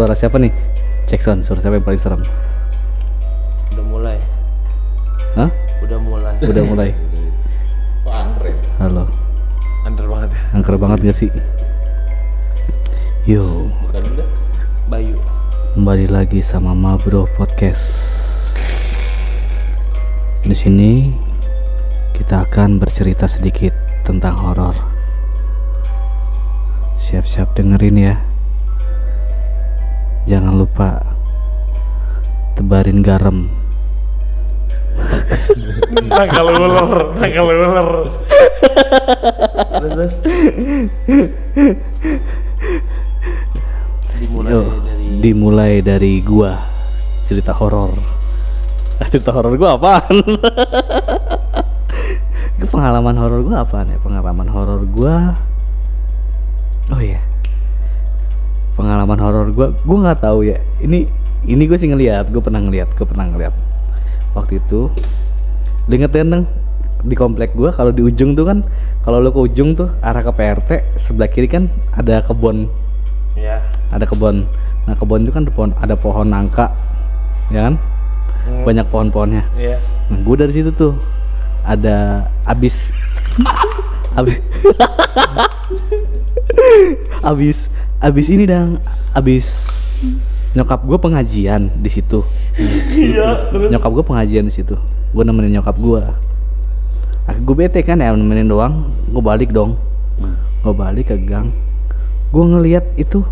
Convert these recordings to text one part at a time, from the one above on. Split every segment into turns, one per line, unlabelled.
suara siapa nih? Cek sound, suara siapa yang paling serem?
Udah mulai.
Hah?
Udah mulai.
Udah mulai.
Kok?
Halo.
Under banget ya.
Angker banget gak sih? Yo,
Bukan udah?
Bayu.
kembali lagi sama Mabro Podcast. Di sini kita akan bercerita sedikit tentang horor. Siap-siap dengerin ya. Jangan lupa tebarin garam.
Nangkal ular, nangkal ular. terus. Dimulai
Yo,
dari
dimulai dari gua cerita horor. Ah, cerita horor gua apaan? Pengalaman horor gua apaan ya? Pengalaman horor gua Oh iya. Pengalaman horor gua gua nggak tahu ya. Ini ini gue sih ngeliat, gue pernah ngeliat, gue pernah ngeliat. Waktu itu lu inget ya Neng? di komplek gua kalau di ujung tuh kan kalau lu ke ujung tuh arah ke PRT sebelah kiri kan ada kebun
ya.
ada kebun nah kebun itu kan ada pohon ada pohon nangka ya kan
Hmm.
banyak pohon-pohonnya
Iya.
nah gue dari situ tuh ada abis abis abis abis ini dang. Abis nyokap gue pengajian di situ.
Iya, terus.
nyokap gue pengajian di situ. Gue nemenin nyokap gue gue bete kan ya nemenin doang. Gue balik dong. Gue balik ke gang. Gue ngeliat itu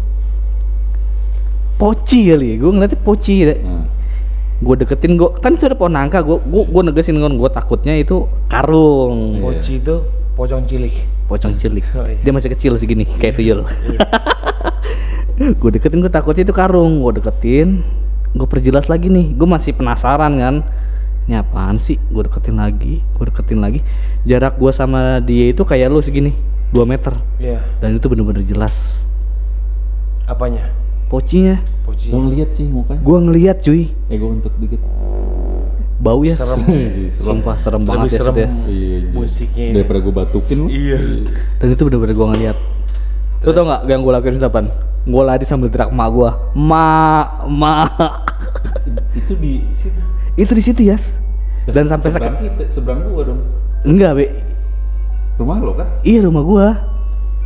poci kali gue ngeliatnya poci. Deh
Nah,
gue deketin gue kan itu ada pohon nangka. Gue gue gue negesin kan. Gue takutnya itu karung.
Iya.
Poci itu pocong cilik.
pocong cilik.
Oh, iya.
dia masih kecil segini kayak tuyul gue deketin gue takutnya itu karung gue deketin gue perjelas lagi nih gue masih penasaran kan ini apaan sih gue deketin lagi gue deketin lagi jarak gue sama dia itu kayak lu segini 2 meter
Iya.
dan itu bener-bener jelas
Apanya?
pocinya
Poci.
gua ngeliat sih mukanya.
gue ngeliat cuy
Eh gua untuk dikit.
bau ya
Serem.
sumpah serem
Lebih
banget ya
serem
Des.
Iya, iya.
musiknya.
Daripada gua batukin.
Iya.
dan itu bener-bener gue ngeliat lu tau gak yang gue lakuin itu apaan? gue lari sambil teriak emak gue ma ma
Itu di situ.
itu di situ ya dan sampai
seberang
sekarang
kita, seberang gua dong.
enggak be
Rumah lo kan?
iya rumah gua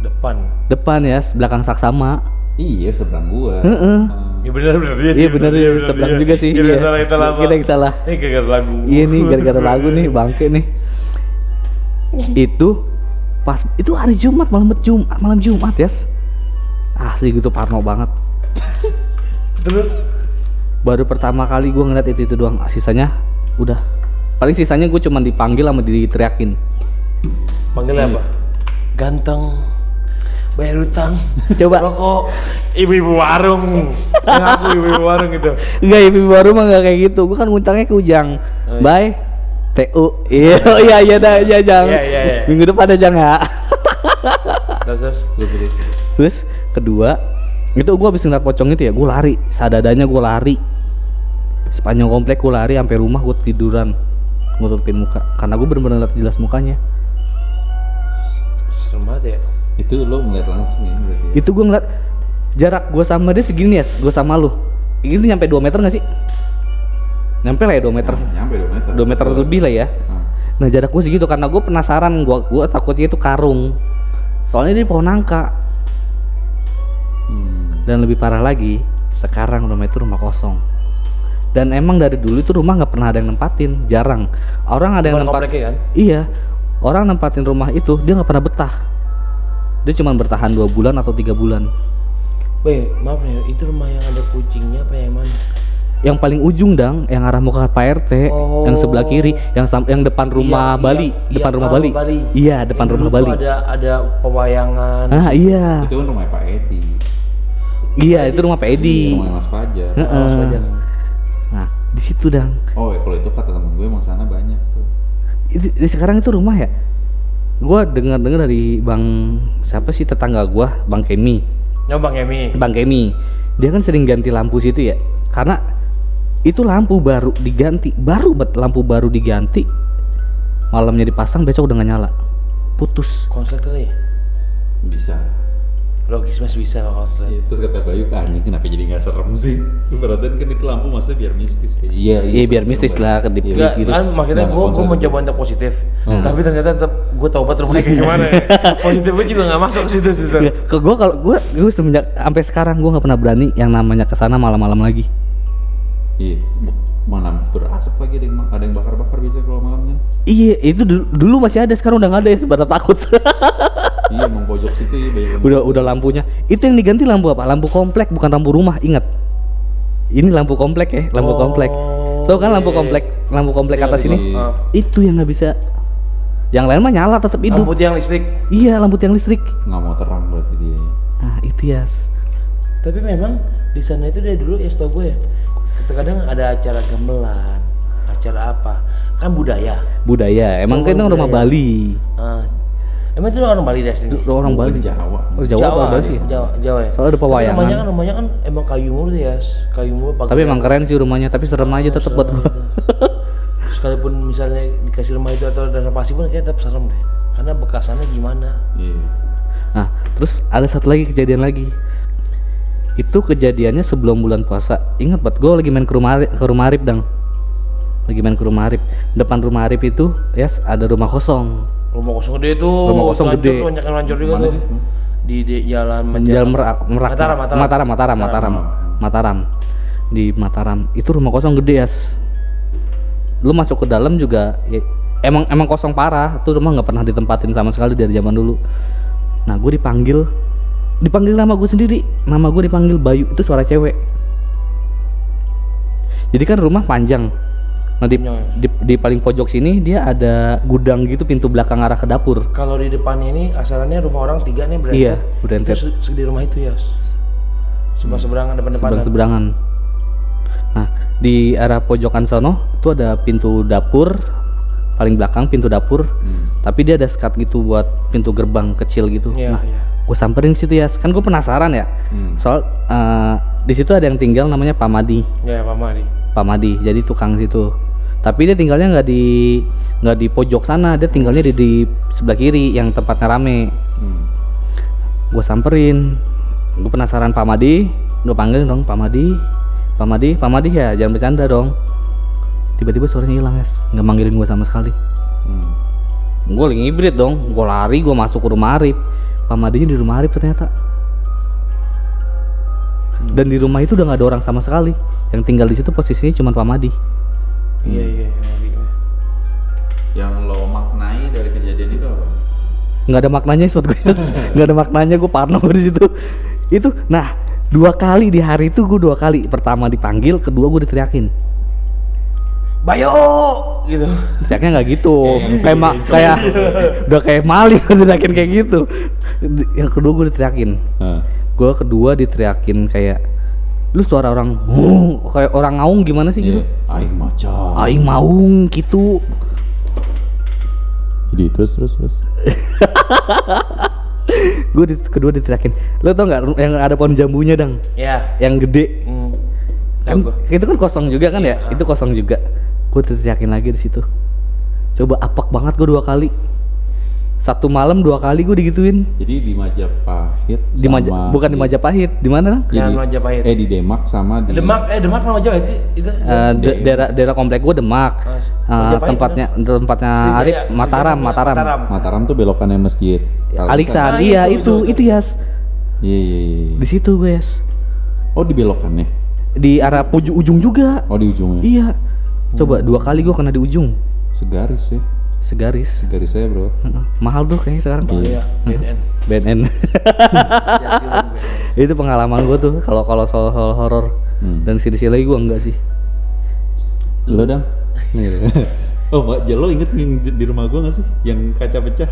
Depan.
depan ya belakang saksama
Iya, seberang gua.
Heeh.
Ah.
Ya benar benar dia
iya bener ya sebelah juga sih
Kita
iya.
salah kita lama.
kita yang salah
Ini gara-gara lagu.
iya nih gara-gara lagu nih bangke nih itu pas itu hari Jumat malam Jumat malam Jumat ya asli gitu parno banget
Terus
baru pertama kali gua ngeliat itu itu doang sisanya udah paling sisanya gue cuma dipanggil sama diteriakin
panggilnya apa? Ganteng. Bayar utang.
coba
Rokok. Ibu-ibu warung. Ngaku ibu-ibu warung gitu.
Enggak, ibu baru mah enggak kayak gitu. Gua kan ngutangnya ke Ujang.
Oh, iya.
Bye. TU. Iya, oh, iya iya dah, iya Jang.
Iya, iya, iya.
Minggu depan ada Jang ya.
Terus terus.
Terus terus.
Kedua, itu gua habis ngeliat pocong itu ya, gua lari. Sadadanya gua lari. Sepanjang komplek gua lari sampai rumah gua tiduran. Gua tutupin muka karena gua bener-bener liat jelas mukanya.
Serem banget ya.
Itu lo ngeliat langsung ya berarti. ya?
Itu gua ngeliat jarak gua sama dia segini ya, gua sama lu. Ini nyampe 2 meter gak sih? Nyampe lah ya 2 meter.
Nyampe 2 meter.
2 meter lebih lah ya.
Ah.
Nah jarak gue segitu karena gue penasaran gue gue takutnya itu karung. Soalnya dia pohon nangka
Hmm.
dan lebih parah lagi sekarang rumah itu rumah kosong. Dan emang dari dulu itu rumah nggak pernah ada yang nempatin, jarang. Orang ada yang
Depan
nempat.
kompleknya kan?
Iya, orang nempatin rumah itu dia nggak pernah betah. Dia cuma bertahan dua bulan atau tiga bulan.
Bang, maaf nih, itu rumah yang ada kucingnya apa yang mana?
Yang paling ujung dang, yang arah muka Pak RT, yang sebelah kiri, yang yang depan rumah
Iya,
Bali,
iya,
depan
iya,
rumah
ah,
Bali.
Bali.
Iya, depan
Yang
rumah Bali.
Ada ada pewayangan.
Ah iya,
Itu kan rumah Pak Edi.
iya itu rumah Pak Edi.
Iya, Rumah Mas Fajar.
Heeh.
Mas Fajar.
Nah, di situ dang.
Oh, ya, kalau itu kata temen gue emang sana banyak tuh.
Itu, di sekarang itu rumah ya. Gua dengar-dengar dari bang siapa sih tetangga gua, bang Kemi.
Nyobang Emi.
Bang Kemi, dia kan sering ganti lampu situ ya. Karena itu lampu baru diganti, baru bet lampu baru diganti. Malamnya dipasang, besok udah nggak nyala. Putus.
Konslet kali ya?
Bisa.
logis mas bisa kalau konslet
Iya, Terus kata Bayu, ah ini kenapa jadi nggak serem sih? Gue perasaan kan itu lampu maksudnya biar mistis. Iya,
Iya, biar mistis lah, kedip
Iya.
Enggak,
gitu.
kan makanya
Nah,
gue gue
konslet
mau
itu.
coba untuk positif
Hmm.
tapi ternyata tetap gue tau banget rumahnya kayak gimana ya. positif gue juga nggak masuk ke situ susah
Ya, ke gue kalau gue gue semenjak sampai sekarang gue nggak pernah berani yang namanya ke sana malam-malam lagi.
Iya, mana berasap lagi ada yang, ada yang bakar-bakar biasanya kalau malam kan?
Iya, itu dulu, dulu masih ada, sekarang udah nggak ada ya, pada takut.
iya, emang pojok situ ya banyak
udah udah lampunya. Itu yang diganti lampu apa? Lampu komplek, bukan lampu rumah. Ingat. Ini lampu komplek ya, lampu
Oh,
komplek. Tahu kan lampu
iya.
komplek, lampu komplek
Iya,
atas
iya.
ini?
Ah.
Itu yang nggak bisa. Yang lain mah nyala tetap hidup.
lampu tiang listrik
Iya, lampu tiang listrik.
nggak mau terang berarti dia.
Nah, itu ya.
tapi memang di sana itu dari dulu ya setahu gue ya kadang ada acara gamelan acara apa kan budaya
Budaya. Emang
Oh,
kan itu rumah. Bali.
Ah. emang itu orang Bali sini
Itu orang Bali.
Jawa.
Oh, Jawa, apa Bali sih?
Jawa, Jawa ya.
Soalnya ada pewayangan.
rumahnya kan rumahnya kan emang kayu mulu ya, kayu mulu.
Tapi emang keren sih rumahnya, tapi serem aja tetap buat gua.
Sekalipun misalnya dikasih rumah itu atau renovasi pun kayak tetap serem deh. Karena bekasannya gimana?
Iya.
Nah, terus ada satu lagi kejadian lagi. Itu kejadiannya sebelum bulan puasa. Ingat banget, gue lagi main ke rumah Arif, ke rumah Arif dang. Lagi main ke rumah Arif. Depan rumah Arif itu, ya ada rumah kosong.
Rumah kosong gede tuh.
Rumah kosong gede.
tuh, Banyak yang hancur juga
Mana
tuh.
sih?
Di, di jalan
Jalan Merak, Merak,
Mataram, Mataram.
Mataram, Mataram, Mataram, Mataram. Di Mataram. Itu rumah kosong gede ya. Lu masuk ke dalam juga, ya, emang emang kosong parah. Tuh rumah nggak pernah ditempatin sama sekali dari zaman dulu. Nah, gue dipanggil, dipanggil nama gue sendiri. Nama gue dipanggil Bayu. Itu suara cewek. Jadi kan rumah panjang. Nah di,
ya?
di, di paling pojok sini dia ada gudang gitu pintu belakang arah ke dapur.
Kalau di depannya ini asalnya rumah orang tiga nih berentet.
Iya, berentet.
Itu se- segede rumah itu ya. Sebelah seberangan depan-depan.
seberang seberangan. Nah di arah pojokan sono tuh ada pintu dapur paling belakang pintu dapur.
Hmm.
Tapi dia ada sekat gitu buat pintu gerbang kecil gitu.
Iya,
nah
iya.
Gue samperin situ ya. Kan gue penasaran ya.
Hmm.
Soal eh, di situ ada yang tinggal namanya Pak Madi.
Ya, Pak Mari.
Pak Madi jadi tukang situ tapi dia tinggalnya nggak di nggak di pojok sana dia tinggalnya di, di sebelah kiri yang tempatnya rame
Hmm.
gue samperin gue penasaran Pak Madi gue panggil dong Pak Madi Pak Madi Pak Madi ya jangan bercanda dong tiba-tiba suaranya hilang guys nggak manggilin gue sama sekali
Hmm.
gue lagi ngibrit dong gue lari gue masuk ke rumah Arif Pak Madinya di rumah Arif ternyata. Dan di rumah itu udah nggak ada orang sama sekali. Yang tinggal di situ posisinya cuma Pak Madi
Iya, iya, iya.
Yang lo maknai dari kejadian itu apa?
nggak ada maknanya buat gue nggak ada maknanya gue parno di situ. Itu nah dua kali di hari itu gue dua kali. Pertama dipanggil kedua gue diteriakin
Bayo gitu.
teriaknya nggak gitu kayak ma- kayak udah kayak maling gue teriakin kayak gitu yang kedua gue diteriakin
Nah.
gue kedua diteriakin kayak lu suara orang kayak orang ngaung gimana sih gitu
Iya. Aing macan.
aing maung gitu
Jadi terus terus terus.
gue di, kedua diteriakin lu tau nggak yang ada pohon jambunya dang
Ya.
yang gede
Hmm.
kan itu kan kosong juga kan ya itu kosong juga gue teriakin lagi di situ coba apak banget gue dua kali satu malam dua kali gue digituin
Jadi di Majapahit
di Maja,
sama
bukan di Majapahit di mana
Jadi-
Majapahit.
Eh di Demak sama di
Demak, eh Demak nama Jawa sih itu.
Eh, da- daerah daerah komplek gue Demak
Ah, Majapahit
tempatnya tempatnya Arif Mataram
sama
Mataram
Mataram.
Mataram tuh belokannya masjid. Al-Ihsan.
Aliksan
Ah,
iya
itu,
itu
itu,
itu Yas
Iya iya iya.
di situ guys
Oh di belokannya.
di arah ujung juga
Oh di ujungnya.
iya coba dua kali gue kena di ujung
Segaris ya.
segaris
Segaris saya bro.
Heeh. mahal tuh kayaknya sekarang
Iya, BNN.
BNN itu pengalaman gue tuh kalau kalau soal, soal horor
Hmm.
dan sini sini lagi gue enggak sih
Lo dong. oh Mbak Jalo inget yang di, di rumah gua gak sih? Yang kaca pecah.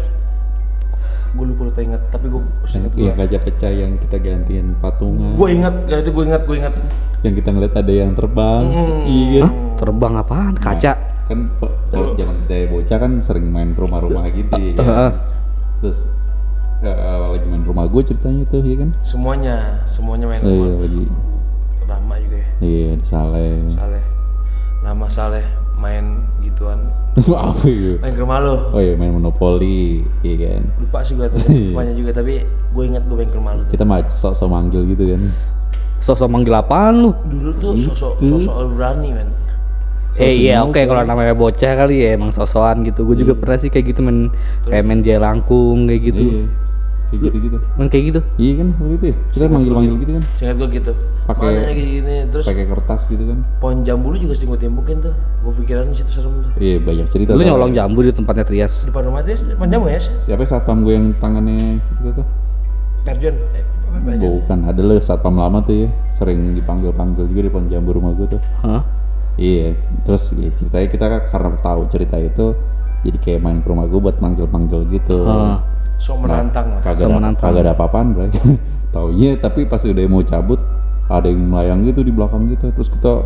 Gue lupa lupa ingat, tapi gue ingat
Yang kaca pecah yang kita gantiin patungan.
Gue ingat, gak itu gue ingat, gue ingat.
Yang kita ngeliat ada yang terbang.
Hmm.
Iya.
Hah? terbang apaan kaca
Kan pe- kalau zaman kita bocah kan sering main ke rumah-rumah gitu ya. kan?
Heeh.
Terus eh, lagi main rumah gue ceritanya tuh ya kan?
Semuanya, semuanya main
Oh, iya
rumah.
lagi.
Rama juga ya,
Iya di Saleh.
Saleh. Rama Saleh, main gituan.
Apa ya?
Main ke rumah lo
oh iya main monopoli iya kan?
Lupa sih gue tuh rupanya juga tapi gue ingat gue main ke rumah lo tuh.
Kita mah sok-sok manggil gitu kan.
Sosok manggil apaan lu?
dulu tuh sosok
Itu.
sosok berani men.
Eh iya oke
Sosok
kalau namanya bocah kali ya emang sosokan gitu. Gue juga pernah sih kayak gitu main kayak main dia langkung kayak gitu.
iya kayak gitu gitu.
Main kayak gitu.
iya kan waktu itu ya. Kita manggil-manggil gitu kan.
seingat gue gitu.
Pakai-
gini terus
pakai kertas gitu kan.
pohon jambu lu juga sering gue timbukin tuh. Gue pikiran di situ serem tuh.
Iya banyak cerita
Lu nyolong jambu di tempatnya Trias.
di depan rumah dia pohon jambu ya
siapa satpam gue yang tangannya itu tuh?
Perjon eh,
bukan ada loh satpam lama tuh ya. Sering dipanggil-panggil juga di pohon jambu rumah gue tuh.
Hah?
Iya, terus ya, ceritanya kita kan karena tahu cerita itu, jadi kayak main ke rumah gue buat manggil-manggil gitu.
Ah.
Sok menantang lah
Kagak
Sama
ada,
menantang.
kagak ada apa-apaan, bro. Taunya tapi pas udah mau cabut, ada yang melayang gitu di belakang gitu, terus kita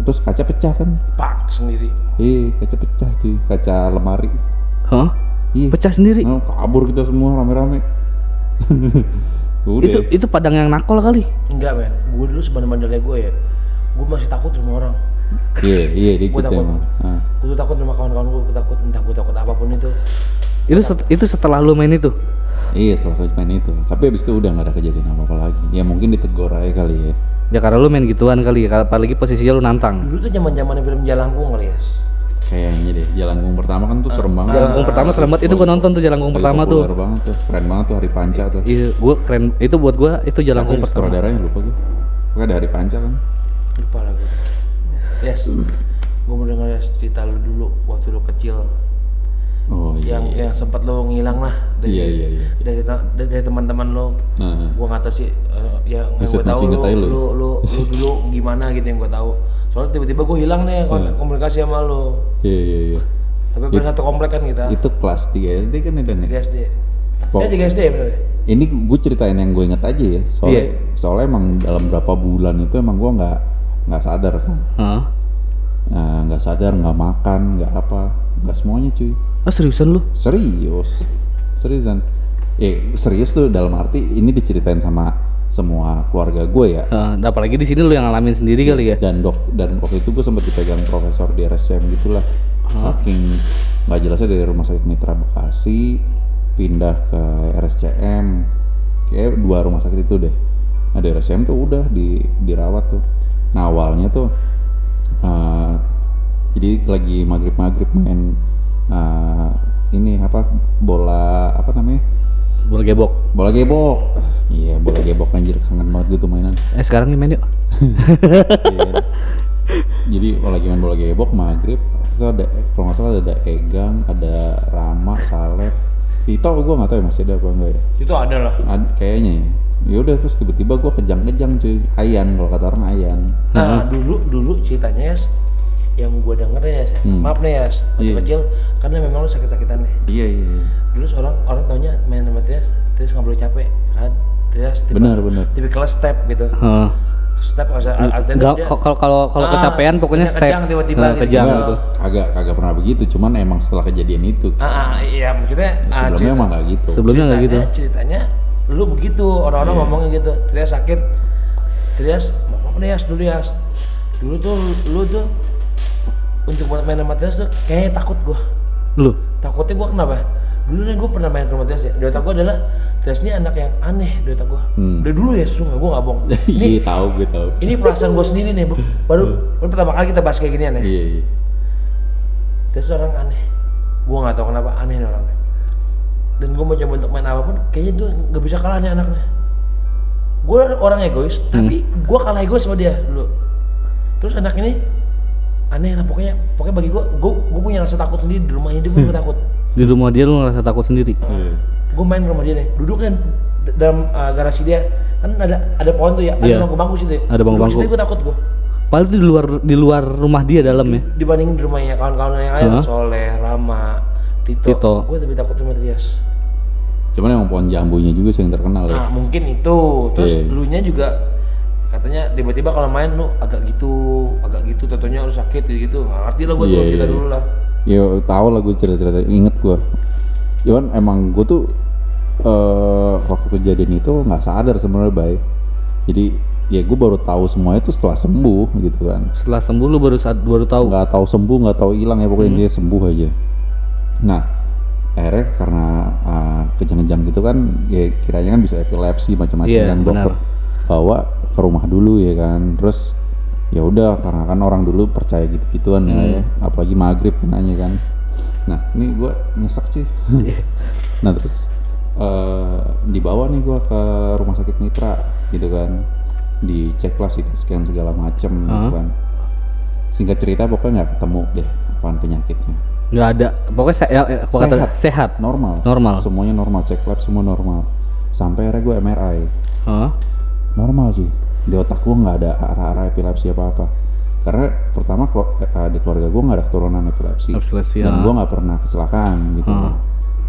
terus kaca pecah kan?
pak sendiri
Iya, kaca pecah cuy, kaca lemari.
Hah?
Iya.
Pecah sendiri.
Oh, kabur kita semua rame-rame.
Itu itu padang yang nakol kali.
enggak men gue dulu sebandel-bandelnya gue ya gue masih takut rumah orang
Iya, iya dikit
Gua takut.
emang. Ah.
gue tuh takut sama kawan-kawan gue gue takut entah gue takut apa pun itu
Itu set- itu setelah lu main itu.
Iya setelah coach main itu, tapi abis itu udah nggak ada kejadian apa-apa lagi. Ya mungkin ditegur aja kali ya.
Ya karena lu main gituan kali ya, apalagi posisinya lu nantang.
dulu tuh zaman zaman film Jalangkung kali ya
Kayaknya deh, Jalangkung pertama kan tuh serem banget.
Jalangkung pertama serem banget itu gua nonton tuh Jalangkung
Lagi
pertama tuh.
banget tuh, keren banget tuh Hari Panca tuh.
Iya, gua keren. Itu buat gua itu Jalangkung pertama.
sutradaranya lupa gue. Pokoknya ada Hari Panca kan.
lupa lah gue yes gue mau denger Yes, cerita lu dulu waktu lu kecil
Oh iya.
yang
iya.
yang sempat lu ngilang lah dari
Iya, iya, iya.
dari, dari, dari teman-teman lo
Nah,
gua nggak tahu sih eh, ya gue tahu
inget aja
lu,
lu.
lu, lu, dulu gimana gitu yang gue tahu soalnya tiba-tiba gue hilang nih
Hmm.
komunikasi sama lo
iya iya iya.
tapi pada satu komplek kan kita
Itu kelas 3 SD kan ya ya?
3 SD
Pok-
ya 3 SD ya bener ya?
Ini gue ceritain yang gue inget aja ya. Soalnya,
Iya.
soalnya emang dalam berapa bulan itu emang gue nggak nggak sadar kan.
Hah?
Nah, nggak sadar, nggak makan, nggak apa, nggak semuanya cuy.
Ah seriusan lu?
Serius, seriusan. Eh serius tuh dalam arti ini diceritain sama semua keluarga gue ya.
Nah, apalagi di sini lu yang ngalamin sendiri kali ya.
Dan dok dan waktu itu gue sempat dipegang profesor di RSCM gitulah. Saking nggak jelasnya dari rumah sakit Mitra Bekasi pindah ke RSCM. Kayak dua rumah sakit itu deh. Nah di RSCM tuh udah di dirawat tuh. Nah awalnya tuh eh, jadi lagi maghrib maghrib main eh, ini apa bola apa namanya?
Bola gebok.
bola gebok. Iya bola gebok anjir kangen banget gitu mainan.
Eh sekarang nih main yuk.
Iya. jadi kalau lagi main bola gebok maghrib itu ada kalau nggak salah ada Egang ada Rama Saleh. Vito gue nggak tahu ya masih ada apa enggak ya?
Itu ada lah.
Ad, kayaknya. Ya ya udah terus tiba-tiba gue kejang-kejang cuy. Ayan kalau kata orang ayan.
Nah dulu dulu ceritanya ya yang gue denger ya
Hmm.
maaf nih ya waktu
Iya.
kecil karena memang lu sakit-sakitan nih
iya iya iya.
dulu seorang orang taunya main sama Trias Trias nggak boleh capek kan Trias tipe,
Benar, benar.
tipikal step gitu
Heeh.
step
kalau kalau kalau
Ah,
kecapean pokoknya step.
kejang tiba-tiba
Nah,
gitu.
kejang
Iya.
gitu.
kagak kagak pernah begitu cuman emang setelah kejadian itu
ah, ah, iya maksudnya ah,
sebelumnya
cerita-
emang nggak gitu
Sebelumnya nggak gitu.
ceritanya- lu begitu orang-orang
Iya.
ngomongnya gitu Trias sakit Trias maaf nih Yas dulu Yas dulu tuh lu tuh untuk main sama Trias tuh kayaknya takut gua.
Lu.
takutnya gua kenapa? Dulu nih gua pernah main ke rumah Trias ya. Di otak gua adalah Trias ini anak yang aneh di otak gua.
Hmm.
udah dulu ya sumpah gua nggak bohong.
Iya
ini
tahu gue tahu.
ini perasaan gua sendiri nih Bu. baru baru pertama kali kita bahas kayak ginian ya
iya iya.
Trias tuh orang aneh. Gua nggak tahu kenapa aneh nih orangnya. Dan gua mau coba untuk main apa pun kayaknya tuh nggak bisa kalah nih anaknya. Gua orang egois tapi gua kalah egois sama dia dulu. Terus anak ini aneh lah pokoknya pokoknya bagi gua gua, gua punya rasa takut sendiri di rumahnya dia gua nggak takut
Di rumah dia lu ngerasa takut sendiri.
Iya.
gue main ke rumah dia nih duduk kan d- dalam uh, garasi dia kan ada ada pohon tuh ya ada
Iya.
bangku-bangku situ ya.
Ada bangku-bangku.
gue takut gue
Padahal itu di luar di luar rumah dia dalam ya.
dibandingin di rumahnya kawan-kawan yang lain
Hah?
Soleh Rama Tito,
Tito.
gue lebih takut sama Trias
cuman emang pohon jambunya juga sih yang terkenal ya
nah mungkin itu terus
Iya.
lu nya juga katanya tiba-tiba kalau main lu agak gitu agak gitu tentunya lu sakit gitu nggak ngerti lah gue
Iya,
tuh kita
iya.
dulu lah
Ya tahu lah gue cerita-cerita, inget gue. Cuman emang gue tuh eh waktu kejadian itu nggak sadar sebenarnya bay. Jadi ya gue baru tahu semua itu setelah sembuh gitu kan
Setelah sembuh lu baru saat baru tahu.
nggak tahu sembuh nggak tahu hilang ya pokoknya dia sembuh aja nah akhirnya karena uh, kejang-kejang gitu kan ya kiranya kan bisa epilepsi macam-macam
Iya,
kan dokter
benar.
Bawa ke rumah dulu ya kan. Terus ya udah karena kan orang dulu percaya gitu-gituan ya, ya. Apalagi maghrib nanya kan. Nah ini gue nyesek cuy. Nah terus eh dibawa nih gue ke rumah sakit mitra gitu kan. Dicek lah CT scan segala macem gitu kan. Singkat cerita pokoknya nggak ketemu deh apaan penyakitnya.
Nggak ada. Pokoknya se ya, ya, apa kata-
Sehat.
sehat.
normal.
Normal.
semuanya normal cek lab semua normal. Sampai akhirnya gue MRI
Hah?
Normal sih. Di otak gue nggak ada arah-arah epilepsi apa apa karena pertama eh, di keluarga gue nggak ada keturunan epilepsi. Dan
ah.
gue nggak pernah kecelakaan gitu.
Ah.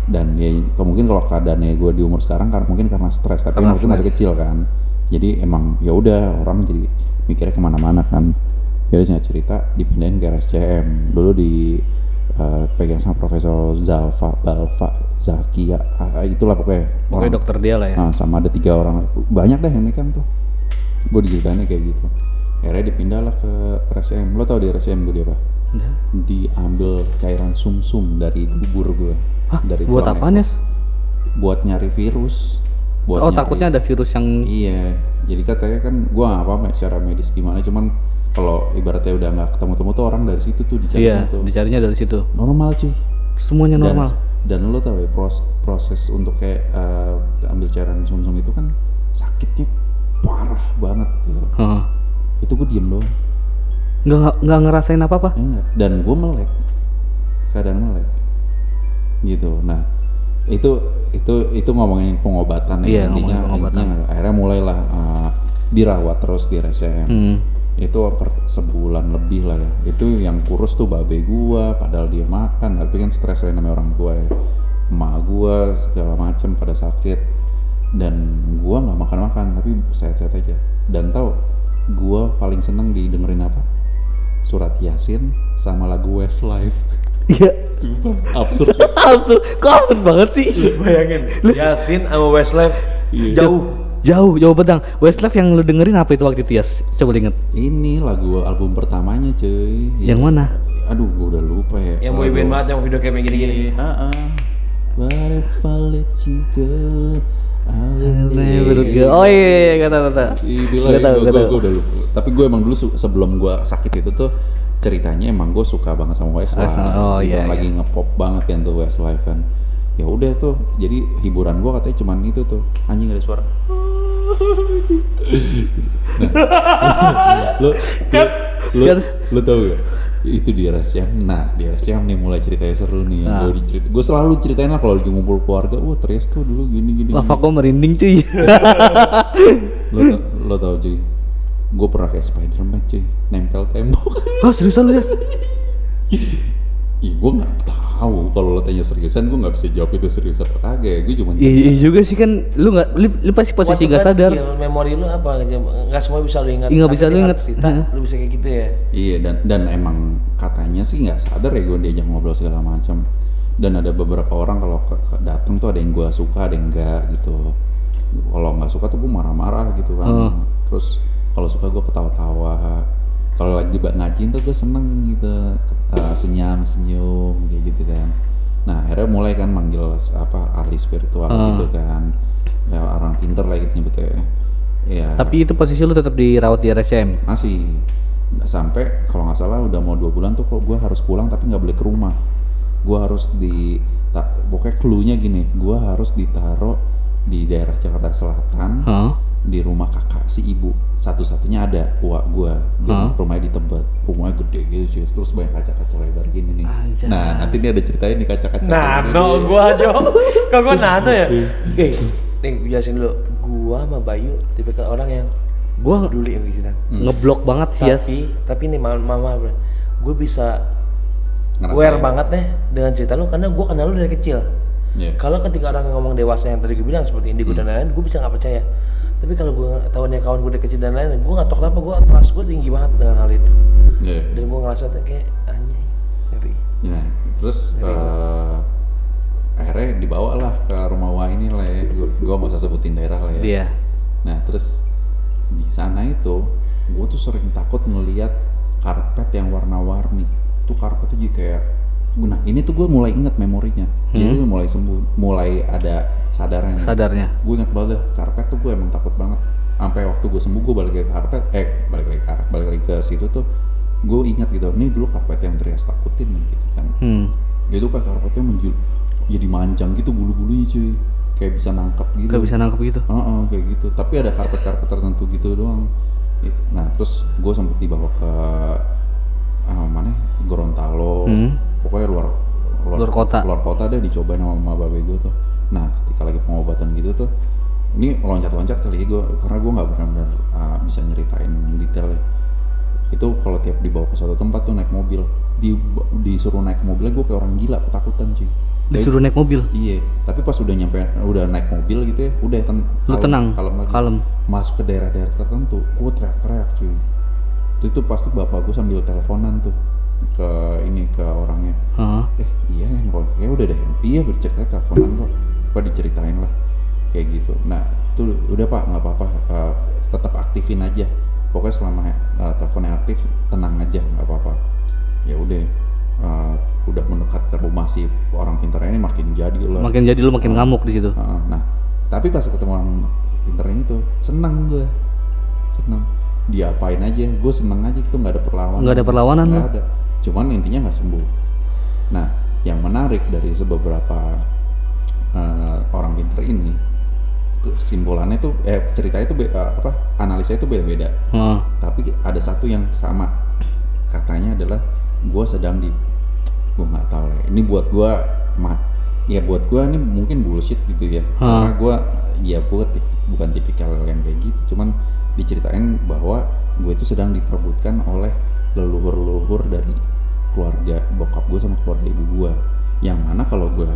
dan ya mungkin kalau keadaannya gue di umur sekarang karena mungkin karena stres. Tapi
Karena
waktu itu masih kecil kan. Jadi emang ya udah orang jadi mikirnya ke mana-mana kan. Jadi singkat cerita dipindahin ke RSCM dulu di eh, pegang sama Profesor Zalfa Balfa Zakia ah, itulah pokoknya
Pokoknya
orang
dokter dia lah ya.
Nah, sama ada tiga orang banyak deh yang megang tuh gue diceritainnya kayak gitu akhirnya dipindah lah ke RSM lo tau di RSM gue dia apa
Udah.
diambil cairan sumsum dari dubur gue
Hah?
dari
buat
tulang
apa. Nes?
buat nyari virus buat
Oh
nyari-
takutnya ada virus yang
iya jadi katanya kan gue apa-apa secara medis gimana cuman kalau ibaratnya udah nggak ketemu-temu tuh orang dari situ tuh dicarinya
iya
tuh
dicarinya dari situ.
normal cuy
Semuanya
dan,
normal.
dan lo tau ya pros- proses untuk kayak eh, ambil cairan sumsum itu kan sakitnya parah banget gitu.
Heeh.
itu gue diem doang
Nggak nggak ngerasain apa-apa.
ya enggak. dan gue melek keadaan melek gitu nah itu itu itu ngomongin pengobatan
Iya,
ya intinya
ngomongin pengobatan.
intinya akhirnya mulailah eh, dirawat terus di RSCM
Hmm.
Itu per sebulan lebih lah ya itu yang kurus tuh babe gua padahal dia makan tapi kan stres ya namanya orang tua ya emak gua segala macem pada sakit dan gua nggak makan makan tapi sehat-sehat aja dan tahu gua paling seneng didengerin apa surat yasin sama lagu Westlife
Iya.
sumpah absurd
absurd. Kok absurd banget sih?
Bayangin, Yasin sama Westlife
Iya.
jauh.
Jauh, jauh bedang. Westlife yang lu dengerin apa itu waktu itu Yas? Coba lu inget.
ini lagu album pertamanya cuy
Yang mana?
aduh gua udah lupa ya
Yang boyband banget yang video kayak gini-gini.
Ah, ah. What if I let you go?
Never go. Oh iya, iya, iya, kata kata.
Itulah
Gak
ya,
tahu,
gua,
gak
gua,
tahu.
gua udah lupa. Tapi gue emang dulu sebelum gue sakit itu tuh ceritanya emang gue suka banget sama Westlife.
Oh
gitu,
iya,
lagi ngepop banget kan tuh Westlife kan. Ya udah tuh, jadi hiburan gue katanya cuman itu tuh anjing ada suara. Nah, lo, lo, lo,
Kan-
lo tau gak? Itu di RSCM, nah di RSCM nih mulai ceritanya seru nih.
Nah.
Gue dicerit, gue selalu ceritain lah kalau lagi ngumpul keluarga, wah Trias tuh dulu gini gini.
Wah,
gini."
fuck kok merinding cuy.
lo tau, lo tau cuy gue pernah kayak Spiderman cuy nempel tembok
Oh seriusan lu Yas?
Ih gue nggak tahu kalau lo tanya seriusan gue nggak bisa jawab itu serius apa kagak gue cuma
Iya iya juga sih kan lu nggak lu, lu pasti posisi nggak sadar.
kecil, memori lu apa? Nggak semua bisa lu ingat.
Iya, nggak bisa lu ingat.
Cerita,
Heeh.
lu bisa kayak gitu ya.
iya dan dan emang katanya sih nggak sadar ya gue diajak ngobrol segala macam dan ada beberapa orang kalau datang tuh ada yang gue suka ada yang enggak gitu kalau nggak suka tuh gue marah-marah gitu kan
Oh.
terus kalau suka gue ketawa-tawa kalau lagi di ngajiin tuh gue seneng gitu uh, senyum senyum kayak gitu kan. Nah akhirnya mulai kan manggil apa ahli spiritual
Oh.
gitu kan. Ya orang pinter lah gitu nyebutnya ya.
Tapi itu posisi lu tetap dirawat di RSCM.
masih. Sampai kalau nggak salah udah mau dua bulan tuh kok gue harus pulang tapi nggak boleh ke rumah. Gue harus di tak pokoknya cluenya gini gue harus ditaruh di daerah Jakarta Selatan
Hah?
di rumah kakak si ibu satu-satunya ada uak gue
Hah?
rumahnya di Tebet rumahnya gede gitu cuy terus banyak kaca-kaca lebar gini nih
Anjay.
nah nanti ini ada ceritain nih kaca-kaca
Nano
gini.
gua aja. Kok gua nano ya? Eh, nih gua jelasin dulu. Gua sama Bayu tipikal orang yang
Gua
peduli sama kita.
ngeblok banget sih.
Tapi tapi nih mama, mama gue bisa
Ngerasain.
aware banget deh dengan cerita lu karena gua kenal lu dari kecil.
Iya.
Kalau ketika orang ngomong dewasa yang tadi gue bilang seperti indigo dan lain-lain, gue bisa nggak percaya. Tapi kalau gue tahu nih kawan gue dari kecil dan lain-lain, gue nggak tahu kenapa gue trust gue tinggi banget dengan hal itu.
Iya.
Dan gue ngerasa tuh kayak anjing. Ngerti?
Nah, terus eh, akhirnya dibawa lah ke rumah Wah ini lah ya. Gua, gua nggak usah sebutin daerah lah ya.
Iya.
Nah, terus di sana itu gue tuh sering takut ngelihat karpet yang warna-warni tuh karpetnya jadi kayak nah ini tuh gue mulai inget memorinya jadi gue mulai sembuh mulai ada sadarnya.
Sadarnya.
Gue inget banget karpet tuh gue emang takut banget. Sampai waktu gue sembuh gue balik lagi ke karpet eh balik lagi ke karpet balik lagi ke situ tuh gue ingat gitu ini dulu karpet yang Trias takutin nih gitu kan.
Hmm.
itu kan karpetnya menjul jadi manjang gitu bulu-bulunya cuy. Kayak bisa nangkep gitu.
Gak bisa nangkep gitu?
Heeh, kayak gitu. Tapi ada karpet-karpet tertentu gitu doang. Nah terus gue sempet dibawa ke ah, mana ya? Gorontalo.
Hmm.
pokoknya luar
Luar kota.
luar kota deh dicobain sama mama babe gue tuh nah ketika lagi pengobatan gitu tuh ini loncat-loncat kali ya gue karena gue nggak benar-benar ah, bisa nyeritain detailnya itu kalau tiap dibawa ke suatu tempat tuh naik mobil di disuruh naik mobilnya gue kayak orang gila ketakutan cuy
disuruh naik mobil
Iya, tapi pas udah nyampe udah naik mobil gitu ya, udah ten
Lu tenang,
kalem lagi.
kalem.
Masuk ke daerah-daerah tertentu, gue teriak-teriak cuy. Terus itu pasti bapak gue sambil teleponan tuh ke ini ke orangnya.
Hah?
Eh iya kok, ya udah deh, iya bercerita teleponan kok, apa diceritain lah. Kayak gitu. Nah tuh udah pak nggak apa-apa, eh, tetap aktifin aja. Pokoknya selama eh, teleponnya aktif tenang aja nggak apa-apa. Ya udah, eh, udah mendekat ke rumah si orang pintar ini makin jadi lah.
makin jadi lu makin ngamuk di situ?
Heeh, nah tapi pas ketemu orang pintar ini tuh senang gue senang diapain aja gue seneng aja gitu nggak ada perlawanan.
Nggak ada perlawanan
nggak ada. Cuman intinya nggak sembuh. Nah yang menarik dari sebeberapa eh, orang pintar ini kesimpulannya tuh eh ceritanya tuh be- eh, apa analisanya itu beda-beda.
Heeh.
tapi ada satu yang sama. Katanya adalah gue sedang di gue nggak tahu lah ini buat gue ma ya buat gue ini mungkin bullshit gitu ya. Karena gue ya gue bukan tipikal yang kayak gitu. Cuman diceritain bahwa gue itu sedang diperebutkan oleh leluhur-leluhur dari keluarga bokap gue sama keluarga ibu gue yang mana kalau gue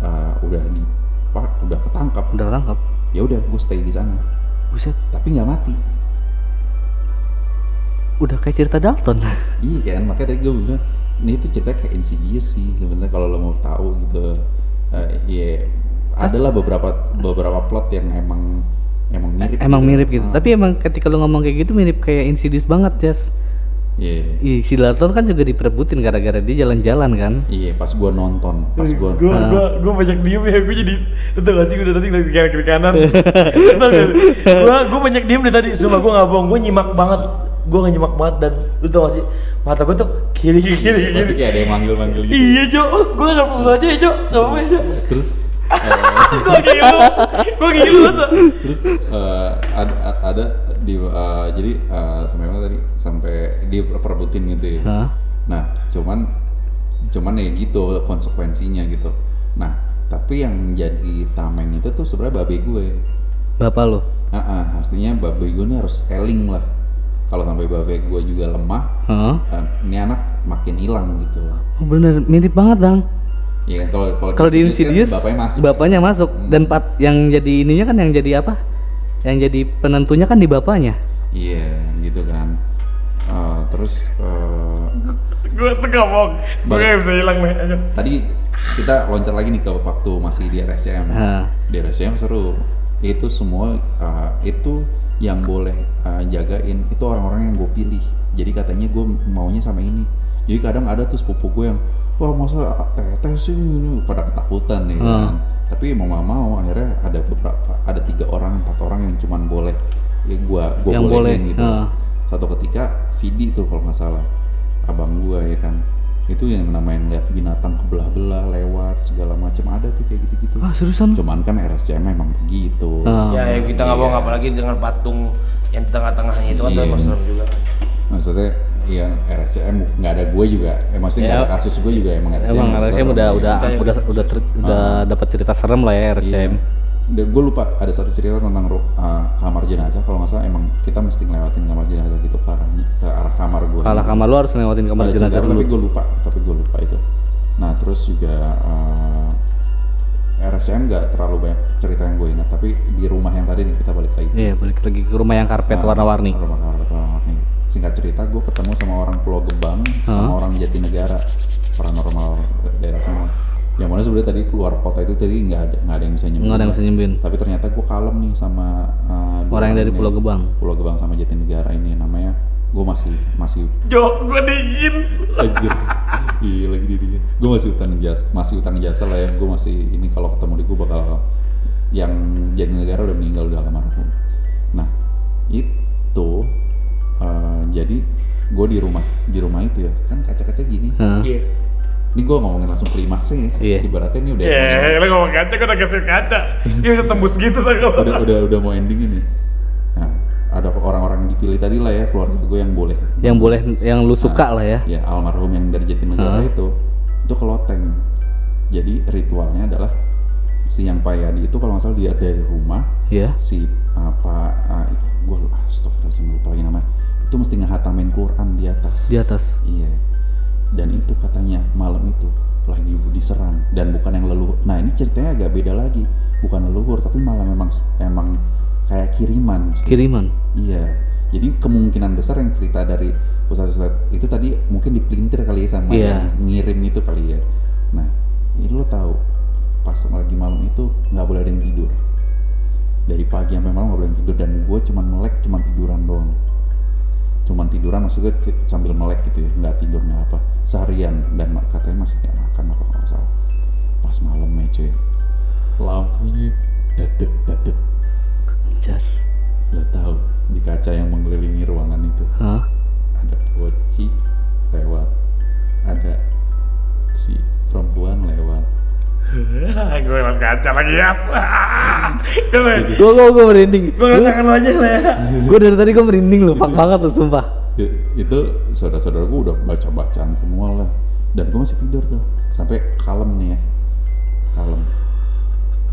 uh, udah di pak udah ketangkap
udah tangkap
ya udah gue stay di sana.
Buset.
Tapi nggak mati.
Udah kayak cerita Dalton.
Iya kan, makanya tadi gue bilang ini tuh cerita kayak Insidious sih sebenarnya kalau lo mau tahu gitu. Eh, Iya, adalah beberapa beberapa plot yang emang emang mirip.
emang
gitu.
mirip gitu.
Ah,
tapi emang ketika lu ngomong kayak gitu mirip kayak Insidious banget Jas
Iya,
si Dalton kan juga diperebutin gara-gara dia jalan-jalan kan?
Iya pas gue nonton, pas gue
gue gue gue banyak diem ya gue jadi tau gak sih gue dari tadi ngeliat ke kanan? Kiri kanan gue gue banyak diem dari tadi sumpah gue nggak bohong gue nyimak banget gue nggak nyimak banget dan lu tau gak sih mata gue tuh kiri kiri kiri
pasti
kiri.
kayak ada yang manggil-manggil gitu.
iya Jo. Gue nggak perlu aja ya Jo. Apa-apa ya Jo
Terus eh,
gue gitu. Gue gitu masa
terus eh, ada, ada di eh, jadi eh, sampai mana tadi sampai dia perebutin gitu ya.
Hah?
Nah, cuman cuman ya gitu konsekuensinya gitu. Nah, tapi yang jadi tameng itu tuh sebenarnya babe gue.
bapak lo
Ah, ah, artinya babe gue ini harus eling lah. Kalau sampai babe gue juga lemah,
Hah?
eh, ini anak makin hilang gitu.
Oh bener mirip banget dang
Iya kalau kalau
di Insidious
kan bapaknya masuk.
bapaknya masuk dan pat yang jadi ininya kan yang jadi apa yang jadi penentunya kan di bapaknya
Iya, gitu kan. Eh, terus eh,
gue tuh gue gak bisa hilang nih ayo.
tadi kita loncat lagi nih ke waktu masih di RSCM.
Hah.
Di RSCM seru. Itu semua uh, itu yang boleh uh, jagain itu orang-orang yang gue pilih. Jadi katanya gue maunya sama ini. Jadi kadang ada tuh sepupu gue yang wah masa teteh sih ini pada ketakutan nih kan. Tapi mau nggak mau akhirnya ada beberapa ada tiga orang empat orang yang cuman boleh ya gue gue
Yang boleh,
bolehin gitu.
ah.
Satu ketika Vidi tuh kalau nggak salah abang gue ya kan itu yang namanya ngeliat binatang kebelah-belah lewat segala macam ada tuh kayak gitu-gitu
ah seriusan
cuman kan RSCM memang begitu
Ah.
ya, ya kita nggak bohong
Iya.
apalagi dengan patung yang di tengah-tengahnya itu kan
Iya.
memang serem juga kan
maksudnya iya RSCM nggak ada gue juga eh maksudnya nggak
Ya.
ada kasus gue juga emang RSCM
emang RSCM
serem,
udah
iya.
udah
Percaya.
udah udah ter- udah dapat cerita serem lah ya
Iya.
RSCM
Dan gue lupa ada satu cerita tentang uh, kamar jenazah kalau nggak salah emang kita mesti ngelewatin kamar jenazah gitu ke arah ke arah kamar gue.
kalau kamar lu harus lewatin kamar
Ada
jenazah
cerita,
dulu
Tapi gue lupa, tapi gue lupa itu. Nah terus juga uh, RSCM nggak terlalu banyak cerita yang gue ingat, tapi di rumah yang tadi nih kita balik lagi.
iya balik lagi ke rumah yang karpet
Nah,
warna-warni
Rumah karpet warna-warni. Singkat cerita, gue ketemu sama orang Pulau Gebang, sama orang Jatinegara, paranormal daerah semua. yang mana sebenarnya tadi keluar kota itu tadi nggak ada nggak ada yang bisa nyembuhin
nggak ada yang bisa nyembuhin
tapi ternyata gue kalem nih sama uh,
orang yang dari. Pulau Gebang
Pulau Gebang sama Jatinegara ini namanya gue masih masih
Jo, gue dingin.
Anjir. Iya lagi di dia. Gue masih utang jasa, masih utang jasa lah ya. Gue masih ini kalau ketemu dia gue bakal yang jadi negara udah meninggal udah almarhum. Nah itu eh, jadi gue di rumah di rumah itu ya kan kaca-kaca gini.
Hah.
Iya.
Ini gue ngomongin langsung klimaksnya ya.
Iya.
Ibaratnya ini udah
Ya, lo ngomong kaca, gue udah kasih kaca. Dia bisa tembus gitu tuh
udah udah udah mau ending ini. Nah ada orang-orang yang dipilih tadi lah ya keluarga gue yang boleh
yang boleh yang lu suka lah ya
ya almarhum yang dari Jatinegara
Hah?
itu itu ke loteng jadi ritualnya adalah si yang Payadi itu kalau nggak salah dia dari rumah
ya
si apa uh, gue astagfirullahaladzim lupa lagi nama itu mesti ngehatamin Quran di atas.
Di atas.
Iya. Dan itu katanya malam itu lagi diserang. Dan bukan yang leluhur. Nah ini ceritanya agak beda lagi. Bukan leluhur tapi malah memang emang kayak kiriman.
Kiriman?
Iya, jadi kemungkinan besar yang cerita dari Ustadz Ustadz itu tadi mungkin dipelintir kali ya sama
Iya.
yang ngirim itu kali ya. Nah, ini lo tahu pas lagi malam itu nggak boleh ada yang tidur. Dari pagi sampai malam nggak boleh tidur. Dan gue cuman melek cuman tiduran doang. Cuman tiduran maksud gue ci- sambil melek gitu ya, nggak tidur nggak apa. Seharian dan katanya masih nggak makan apa nggak salah. Pas malamnya cuy, lampunya dadet dadet
jas.
Lo tahu di kaca yang mengelilingi ruangan itu?
Hah?
ada poci lewat. Ada si perempuan lewat
gue ngeliat kaca lagi ya. Gue
Gua gua gua merinding.
gue lo aja lah ya.
Gua dari tadi gua merinding loh, fuck banget tuh sumpah.
I- itu saudara-saudara gue udah baca bacaan semua lah dan gue masih tidur tuh sampai kalem nih ya kalem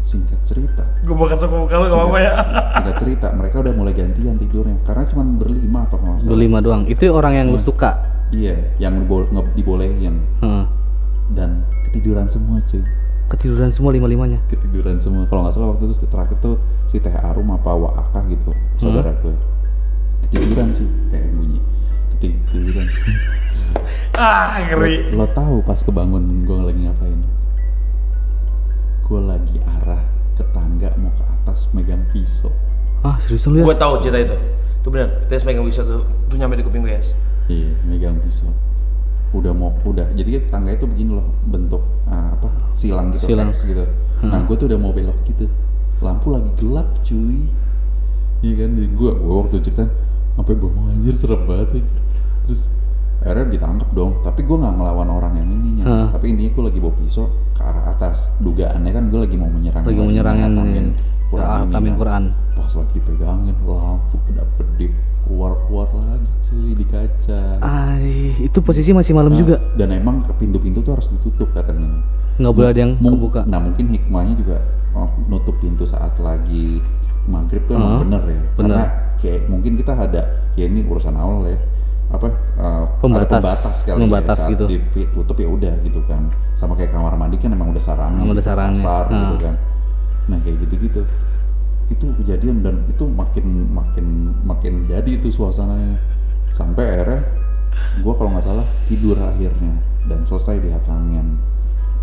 singkat cerita
Gue mau kasih muka lo gak apa-apa ya.
singkat cerita mereka udah mulai gantian tidurnya karena cuma berlima apa nggak salah
Berlima doang. Itu orang yang lu suka.
iya yang dibolehin
Heeh.
dan ketiduran semua cuy
Ketiduran semua lima-limanya.
ketiduran semua kalau nggak salah waktu itu terakhir tuh si teh arum apa waakah gitu saudara gue ketiduran sih kayak bunyi ketiduran
Ah,
lo,
ngeri.
lo tahu pas kebangun gue lagi ngapain gue lagi arah ke tangga mau ke atas megang pisau
Ah, seriusan lu ya?
Gue tahu cerita itu. Itu benar. Tes pegang bisa tuh. Tuh nyampe di kuping gue ya.
iya megang pisau udah mau udah jadi kan tangga itu begini loh bentuk ah, apa silang gitu
Silang.
X gitu nah gue tuh udah mau belok gitu lampu lagi gelap cuy iya kan jadi gue gue waktu cerita sampai bengong anjir serem banget anjir. terus akhirnya ditangkap dong tapi gue nggak ngelawan orang yang ininya
Hah.
tapi intinya gue lagi bawa pisau ke arah atas dugaannya kan gue lagi mau menyerang
Lagi mau nyerang yang
Quran ini kan.
Quran.
pas lagi dipegangin lampu kedap kedip keluar keluar lagi cuy di kaca
Ah, itu posisi masih malam
Nah,
juga.
Dan emang pintu-pintu tuh harus ditutup katanya.
Nggak boleh ada yang kebuka.
Nah mungkin hikmahnya juga oh, nutup pintu saat lagi maghrib tuh emang
Hah?
bener ya.
Bener.
Karena kayak mungkin kita ada ya ini urusan awal ya apa uh, ada
Pembatas.
pembatas kali
Pembatas
ya saat
gitu.
ditutup ya udah gitu kan sama kayak kamar mandi kan emang udah sarangnya
udah
gitu,
sarangnya.
gitu kan nah kayak gitu gitu itu kejadian dan itu makin makin makin jadi itu suasananya. Sampai akhirnya gue kalau nggak salah tidur akhirnya dan selesai di hatamin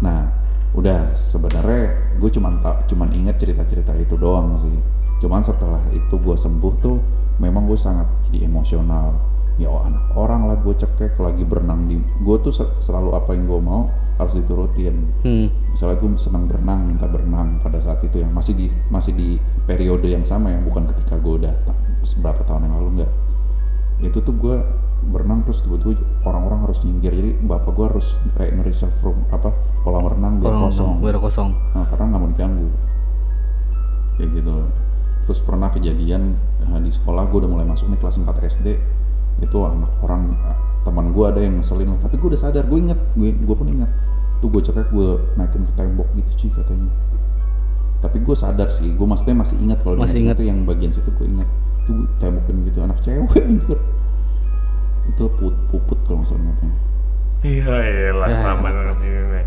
nah udah sebenarnya gue cuman tak cuman inget cerita-cerita itu doang sih. Cuman setelah itu gue sembuh tuh memang gue sangat jadi emosional. Ya oh, anak orang lah gue cekek lagi berenang di gue tuh se- selalu apa yang gue mau harus diturutin.
Hmm.
misalnya gue senang berenang minta berenang pada saat itu yang masih di masih di periode yang sama ya bukan ketika gue udah seberapa tahun yang lalu enggak. Itu tuh gue berenang terus tiba-tiba orang-orang harus nyinggir. Jadi bapak gue harus kayak nge-reserve room apa kolam renang biar
Orang
kosong.
biar kosong.
nah, karena nggak mau diganggu. Kayak gitu. Terus pernah kejadian eh, di sekolah gue udah mulai masuk nih kelas 4 SD itu anak orang teman gue ada yang ngeselin tapi gue udah sadar gue inget gue gue pun inget tuh gue cekek gue naikin ke tembok gitu cuy katanya tapi gue sadar sih gue maksudnya masih ingat kalau
Masih ingat.
itu yang bagian situ gue ingat tuh tembokin gitu anak cewek anjir itu put, puput kalau nggak salah namanya
Iya, iya lah
Ya.
sama dengan sini.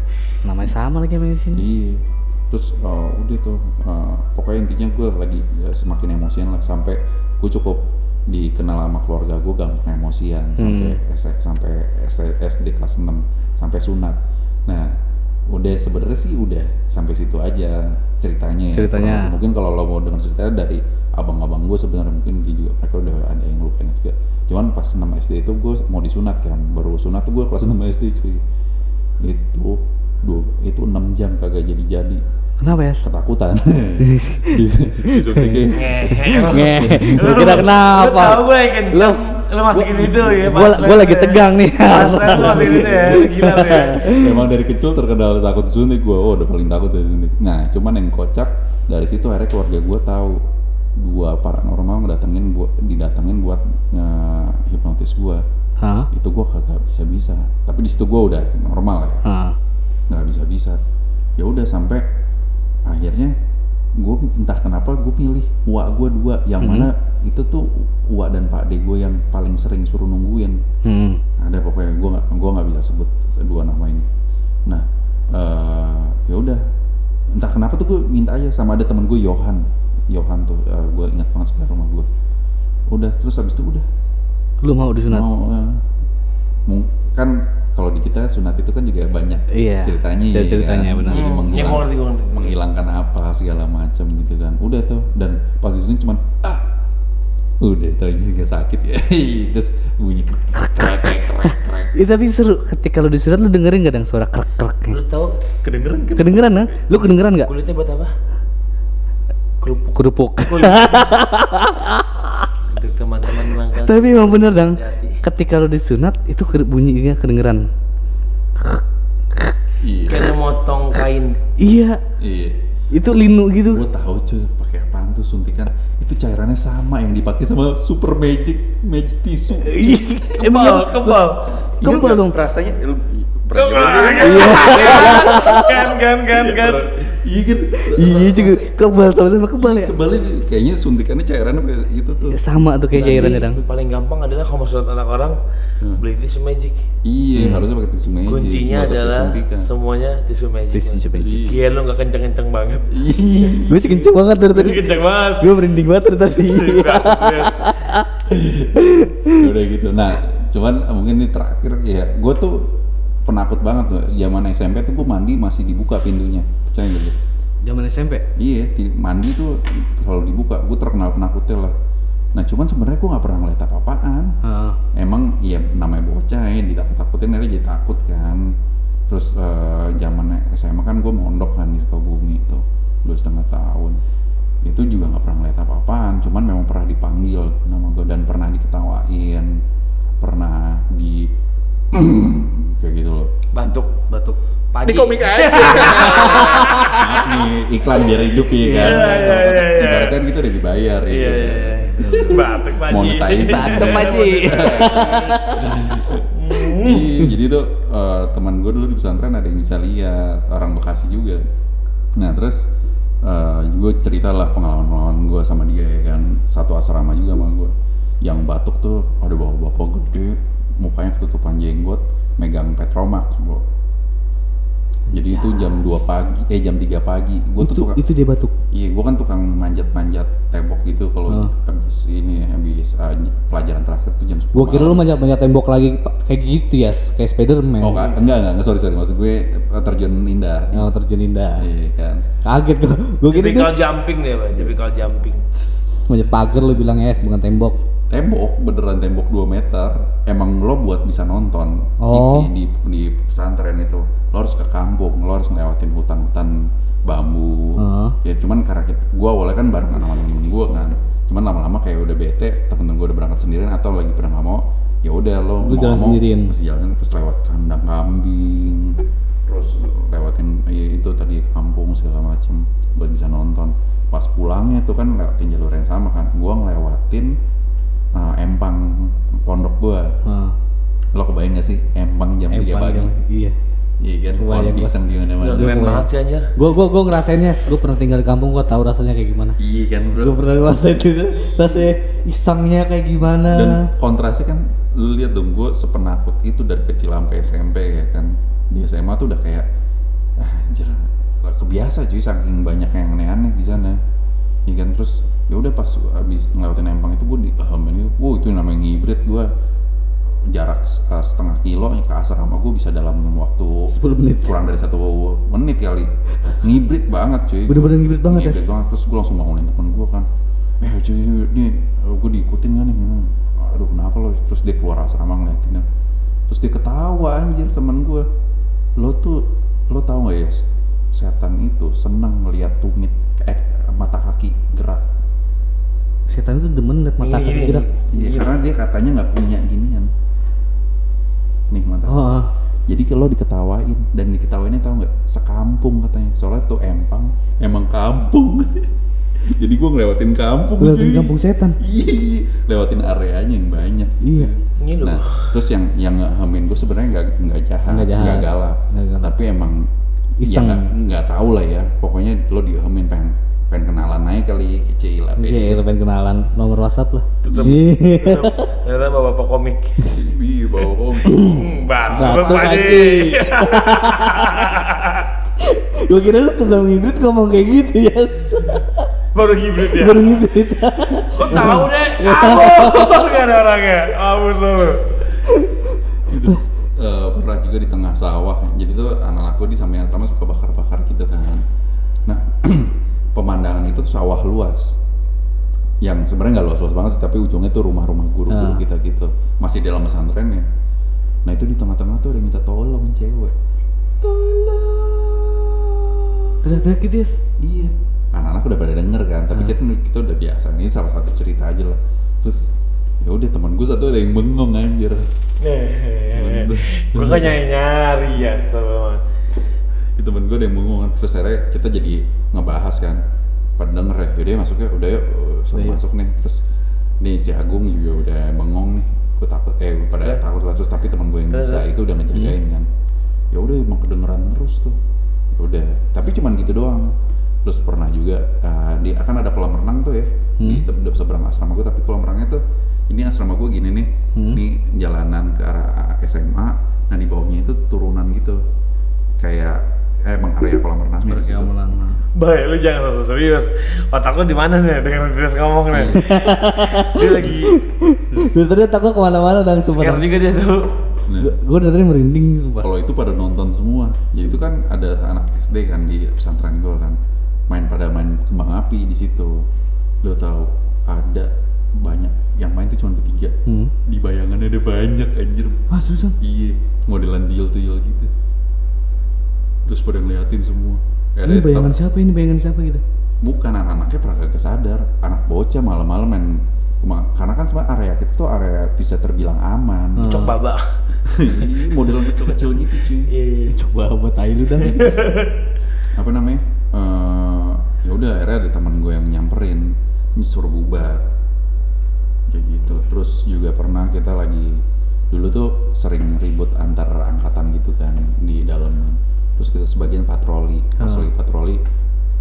Namanya sama lagi sama di sini.
Iya. Terus uh, udah tuh uh, pokoknya intinya gue lagi ya, semakin emosian lah sampai gue cukup dikenal sama keluarga gue gampang emosian sampai S- sampai S- SD kelas 6 sampai sunat. Nah udah sebenarnya sih udah sampai situ aja ceritanya ya.
Ceritanya.
Kurang- mungkin kalau lo mau dengar ceritanya dari abang-abang gue sebenarnya mungkin dia juga mereka udah ada yang lupa juga cuman pas 6 SD itu gue mau disunat kan baru sunat tuh gue kelas 6 SD cuy itu dua, itu 6 jam kagak jadi-jadi
Kenapa ya?
ketakutan Dis- disuntiknya
Nge, lu kira
Lu
kenapa?
tau gue yang kenceng. Lu masukin itu ya.
Gua, gua lagi tegang nih.
Pas rem lu masukin itu ya. Gila lu ya.
Emang dari kecil terkenal takut suntik gue, oh udah paling takut dari suntik. Nah, cuman yang kocak dari situ akhirnya keluarga gue tahu dua paranormal ngedatengin buat didatengin buat nge hipnotis gue.
Hah?
Itu gue kagak bisa bisa. Tapi di situ gue udah normal ya, nggak bisa bisa. Ya udah sampai akhirnya gue entah kenapa gue pilih uak gue dua, yang mana itu tuh uak dan pak de gue yang paling sering suruh nungguin
Hmm.
ada pokoknya gue nggak gua nggak bisa sebut dua nama ini nah eh ya udah entah kenapa tuh gue minta aja sama ada temen gue Johan Johan tuh gue ingat banget sebelah rumah gue udah terus habis itu udah
Lu mau disunat?
mau eh, mung- kan kalau di kita sunat itu kan juga banyak
Iya,
ceritanya ya
ceritanya,
kan?
benar.
jadi
Hmm, ya,
menghilang,
gua ngerti, gua ngerti.
Menghilangkan apa segala macam gitu kan udah tuh dan pas di sini cuman ah udah tuh ini gak sakit ya terus bunyi krek krek krek krek krek
Iya tapi seru ketika lu disunat lu dengerin gak dong suara krek krek
Lu tau
kedengeran kan
Kedengeran kan? Lu kedengeran gak?
kulitnya buat apa? Kerupuk.
Kerupuk.
Untuk teman-teman mangkal.
tapi emang bener dong. Ketika lu disunat itu bunyinya kedengeran.
iya
Kayak lu motong kain.
Iya,
iya
itu linu gitu.
gue tahu cuy pakai apaan tuh suntikan itu cairannya sama yang dipakai sama super magic magic tisu
Kebal, kebal.
Kebal dong.
rasanya
Kan, kan, kan, kan.
iya kan
Iya juga kebal sama-sama kebal ya.
kebalik kayaknya suntikannya cairannya kayak gitu tuh
Sama tuh kayak cairannya dong.
Paling gampang adalah kalau mau sunat anak orang beli tisu magic.
iya harusnya pakai tisu magic
Kuncinya adalah semuanya tisu magic.
Tisu magic.
Iya.
Lu nggak kenceng-kenceng banget.
Iya.
Gue sih kenceng banget dari tadi.
Kenceng banget.
Gue merinding banget dari tadi.
Berasa, ya.
udah gitu nah cuman mungkin ini terakhir ya gue tuh penakut banget tuh. Zaman SMP tuh gue mandi masih dibuka pintunya. Percaya lu?
Zaman SMP.
iya di- mandi tuh selalu dibuka. Gue terkenal penakutnya lah. Nah cuman sebenarnya gue nggak pernah ngeliat apa-apaan.
Heeh.
emang ya namanya bocah ya ditakut-takutin aja jadi takut kan. Terus eh, zaman SMA kan gue mondok kan di Sukabumi tuh dua setengah tahun. Itu juga nggak pernah ngeliat apa-apaan. Cuman memang pernah dipanggil nama gue dan pernah diketawain. Pernah di kayak gitu loh
Batuk, batuk. Pagi.
aja Maaf nih iklan biar hidup ya kan
Iya, iya, iya, iya.
ibaratnya kita udah dibayar ya
Iya,
kan?
Batuk pagi.
Monetize.
Batuk.
Iya, jadi tuh eh, teman gue dulu di pesantren ada yang bisa lihat orang Bekasi juga. Nah terus eh gue cerita lah pengalaman-pengalaman gue sama dia ya kan satu asrama juga sama gue. Yang batuk tuh ada bapak-bapak gede, mukanya ketutupan jenggot, megang petromax bro. Jadi itu jam 2 pagi, eh jam 3 pagi. Gue tuh
Itu
tukang,
itu dia batuk.
iya gue kan tukang manjat-manjat tembok gitu kalau
Oh.
habis ini habis eh, pelajaran terakhir tuh jam 10
Gua kira lu manjat-manjat tembok lagi kayak gitu ya, kayak Spiderman.
Oh kan? Enggak, enggak, enggak, sorry, sorry. Maksud gue eh, terjun indah.
Oh, terjun indah.
Iya kan.
Kaget gua. Gua kira
jumping deh, Pak. Tipikal jumping.
manjat pagar lu bilang es bukan tembok.
Tembok, beneran tembok 2 meter. Emang lo buat bisa nonton
Oh.
TV di, di pesantren itu. Lo harus ke kampung, lo harus ngelewatin hutan-hutan bambu.
Heeh.
Ya cuman karena kita, gua awalnya kan bareng sama temen gua kan. Cuman lama-lama kayak udah bete, temen-temen gua udah berangkat sendirian atau lagi pada nggak mau. Ya udah lo
Lu
mau
jalan sendirian.
Terus jalan terus lewat kandang kambing. Terus lewatin ya, itu tadi kampung segala macem buat bisa nonton. Pas pulangnya tuh kan lewatin jalur yang sama kan. Gua ngelewatin uh, empang pondok gua.
Heeh.
Lo kebayang gak sih empang jam 3
Empang
pagi?
yang- Iya.
Iya kan, pohon
gua.
pisang di mana-mana.
Keren banget sih anjir.
Gua gua gua ngerasainnya, gua pernah tinggal di kampung, gua tahu rasanya kayak gimana.
Iya kan bro.
Gua pernah ngerasain itu, rasanya isengnya kayak gimana.
Dan kontrasnya kan, lu lihat dong, gue sepenakut itu dari kecil sampai SMP ya kan. Di SMA tuh udah kayak, ah, anjir, kebiasa cuy saking banyak yang aneh-aneh di sana. Iya kan, terus ya udah pas habis ngelewatin empang itu gue di ah, men, itu, wow itu namanya ngibrit gue. jarak eh, setengah kilo ke asrama gue bisa dalam waktu
10 menit.
kurang dari satu menit kali. Ngibrit banget cuy.
Bener-bener ngibrit banget,
ngibrit
Tes.
banget. Terus gue langsung bangunin temen gue kan. Eh cuy ini gue diikutin gak nih. Hmm. aduh kenapa lo? Terus dia keluar asrama ngeliatin terus dia ketawa anjir temen gue lo tuh lo tau gak ya setan itu senang ngeliat tumit eh mata kaki gerak
Setan itu demen liat mata kaki
gini.
gerak.
Iya, karena dia katanya nggak punya ginian. Nih mata.
Oh, oh.
Jadi kalau diketawain dan diketawainnya tahu nggak? Sekampung katanya. Soalnya tuh empang, emang kampung. Jadi gua ngelewatin kampung.
Lewatin
cuy.
kampung setan.
Iya, lewatin areanya yang banyak.
Iya.
Nah, terus yang yang ngehamin gue sebenarnya nggak nggak jahat,
Nggak jahat.
nggak galak,
Nggak galak.
tapi emang
Iseng.
ya nggak nggak tahu lah ya. Pokoknya lo dihamin pengen pengen kenalan aja kali kecil lah.
Iya, kita pengen kenalan nomor WhatsApp lah.
Tetep.
Iya.
Ternyata bapak-bapak komik.
Iya bawa om.
Hmm, Batu,
anjing. Gue kira lu sebelum ngibrit ngomong kayak gitu ya.
Baru hibrid ya.
Baru ngibrit.
Kok tahu deh? Kamu gak ada orangnya. Amus lo.
Terus eh, pernah juga di tengah sawah. Jadi tuh anak aku di samping asrama suka bakar-bakar gitu kan. Nah, pemandangan itu tuh sawah luas. Yang sebenarnya nggak luas-luas banget sih, tapi ujungnya tuh rumah-rumah guru-guru
Ah.
kita gitu. Masih dalam pesantren ya. Nah itu di tengah-tengah tuh ada yang minta tolong cewek. Tolong.
Teriak-teriak gitu ya.
Iya. Anak-anak udah pada denger kan, tapi kita kita udah biasa. Ini salah satu cerita aja lah. Terus ya udah teman gue satu ada yang bengong anjir.
Gue kan nyari-nyari ya, teman.
Temen gue ada yang bengong kan. Terus akhirnya kita jadi ngebahas kan. Pada denger ya yaudah ya masuk ya udah yuk uh, suruh
Udah yuk.
masuk nih. Terus nih si Agung juga udah bengong nih. Gue takut eh pada
Ya.
takut lah terus tapi teman gue yang
Terus,
bisa itu udah ngejagain kan. Ya udah emang kedengeran terus tuh. Ya udah tapi cuman gitu doang. Terus pernah juga uh, di akan ada kolam renang tuh ya. Di se- seberang asrama gue tapi kolam renangnya tuh ini asrama gue gini nih. Ini jalanan ke arah SMA nah di bawahnya itu turunan gitu. Kayak eh, emang area kolam renangnya di situ.
Baik, lu jangan sosok serius. Otak lu di mana nih dengan serius ngomong nih? dia lagi
Dari tadi otak ke mana-mana dan
scare
sumpah.
juga dia tuh.
Nah,
Gue dari tadi merinding sumpah.
kalau itu pada nonton semua jadi itu kan ada anak SD kan di pesantren gue kan main pada main kembang api di situ lo tahu ada banyak yang main tuh cuma bertiga
Hmm.
di bayangannya ada banyak anjir
Ah, seriusan?
iya modelan tuyul-tuyul gitu terus pada ngeliatin semua.
Ini
ada
bayangan
tem-
siapa ini? Bayangan siapa gitu?
bukan anak-anaknya pernah kagak sadar. Anak bocah malam-malam main karena kan sebenarnya area kita tuh area bisa terbilang aman.
Hmm.
Cok baba.
Ih, modelan kecil-kecil gitu cuy.
Iya.
Coba apa tai lu dah.
apa namanya? Eh ya udah akhirnya ada teman gue yang nyamperin. Suruh bubar. Kayak gitu. Terus juga pernah kita lagi dulu tuh sering ribut antar angkatan gitu kan di dalam terus kita sebagian patroli pas
Ah.
lagi patroli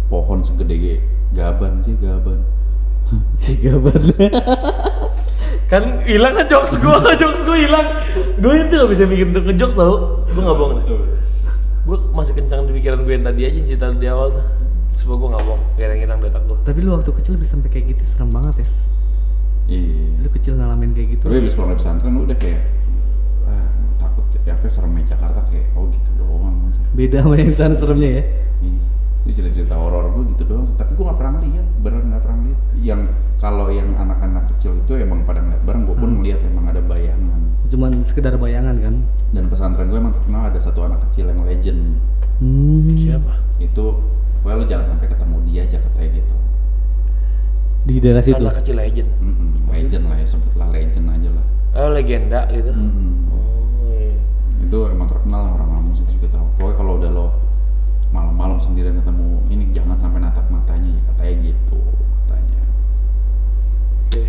pohon segede gaban sih gaban
Cigaban.
Kan hilang kan jokes gua, jokes gua hilang. Gua itu gak bisa bikin untuk ngejokes tau. Gua gak bohong. Gua masih kencang di pikiran gue yang tadi aja cerita di awal tuh. Semua gua gak bohong, kayak yang hilang otak gua.
Tapi lu waktu kecil bisa sampai kayak gitu serem banget ya.
iya
Lu kecil ngalamin kayak gitu.
tapi habis pulang pesantren lu udah kayak ah takut ya apa seremnya Jakarta kayak oh gitu doang
Beda sama yang sana seremnya ya.
Ih, itu cerita-cerita horor gue gitu doang. Tapi gue nggak pernah lihat, bener nggak pernah lihat. Yang kalau yang anak-anak kecil itu emang pada ngeliat bareng, gue pun ngeliat emang ada bayangan.
Cuman sekedar bayangan kan.
Dan pesantren gue emang terkenal ada satu anak kecil yang legend.
Hmm.
Siapa?
Itu pokoknya lu jangan sampai ketemu dia aja katanya gitu.
Di daerah situ.
Anak kecil legend.
Mm-mm, legend lah ya, sebutlah legend aja lah.
Oh legenda gitu.
Mm-mm.
Oh iya.
Itu emang terkenal lah orang Lampung situ juga tahu. Pokoknya kalau udah lo malam-malam sendirian ketemu ini jangan sampai natap matanya ya katanya gitu katanya.
Oke.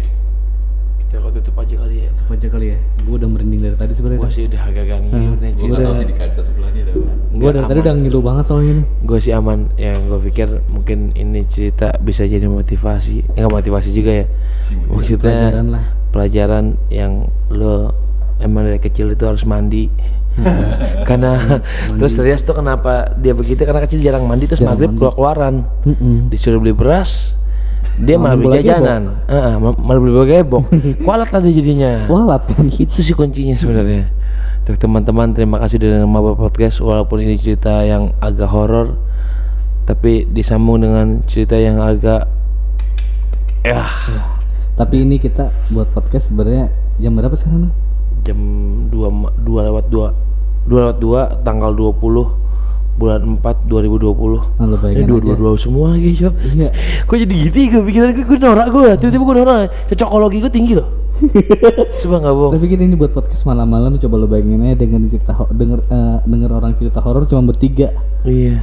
Kita kok tutup aja kali ya.
Apa aja kali ya? Gue udah merinding dari tadi sebenarnya.
Gua sih udah agak-agak ngilu nih.
Gue
Udah.
sih di kaca sebelah dia ada.
Gue dari tadi udah ngilu banget soalnya ini.
gue sih aman yang gue pikir mungkin ini cerita bisa jadi motivasi enggak motivasi juga ya maksudnya
Pelajaran lah.
pelajaran yang lo emang dari kecil itu harus mandi karena terus Rias tuh kenapa dia begitu karena kecil jarang mandi terus
Jarang
maghrib
mandi.
keluar keluaran
Mm-mm.
disuruh beli beras Dia malah beli jajanan. Mal- malah beli gebok. Kualat tadi jadinya.
Walat kan.
Itu sih kuncinya sebenarnya. Teman-teman terima kasih sudah Maba Podcast walaupun ini cerita yang agak horor tapi disambung dengan cerita yang agak ya
Tapi ini kita buat podcast sebenarnya jam berapa sekarang?
Jam 2 ma- 2 lewat 2 2 lewat 2 tanggal 20 bulan 4 2020
Nah, lu
ini dua
aja.
dua dua semua lagi Cok
Iya.
Kok jadi gitu ya gue pikiran gue, gue norak gue Tiba-tiba gue norak Cocokologi gue tinggi loh Coba gak bohong
Tapi kita ini buat podcast malam-malam coba lo bayangin aja dengan cerita denger eh, denger orang cerita horor cuma bertiga.
Iya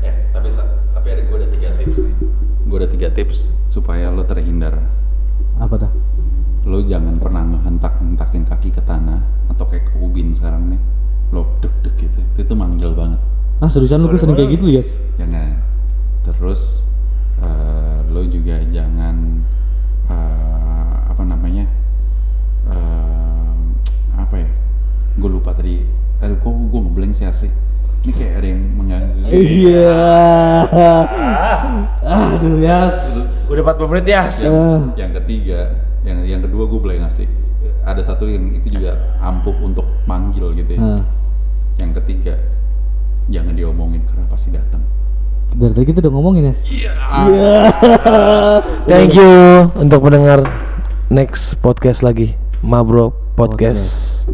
Eh, tapi tapi ada gue ada tiga tips nih. Gue ada tiga tips supaya lo terhindar.
Apa dah?
Lo jangan pernah ngehentak-hentakin kaki ke tanah atau kayak ke ubin sekarang nih. Lo deg-deg gitu. Itu tuh manggil banget.
Ah seriusan lu gue sering kayak gitu Yes.
Jangan. Terus eh, lo juga jangan eh, apa namanya? eh, apa ya? Gue lupa tadi. Tadi kok gue ngeblank sih asli. Ini kayak ada yang mengganggu.
Iya. Aduh Yas.
Udah 40 menit ya
Ah.
yang ketiga yang yang kedua gue blank asli ada satu yang itu juga ampuh untuk manggil gitu ya
Ah.
yang ketiga jangan diomongin karena pasti datang
Dari tadi kita udah ngomongin Yas. Iya.
Thank you Untuk pendengar Next podcast lagi Mabro Podcast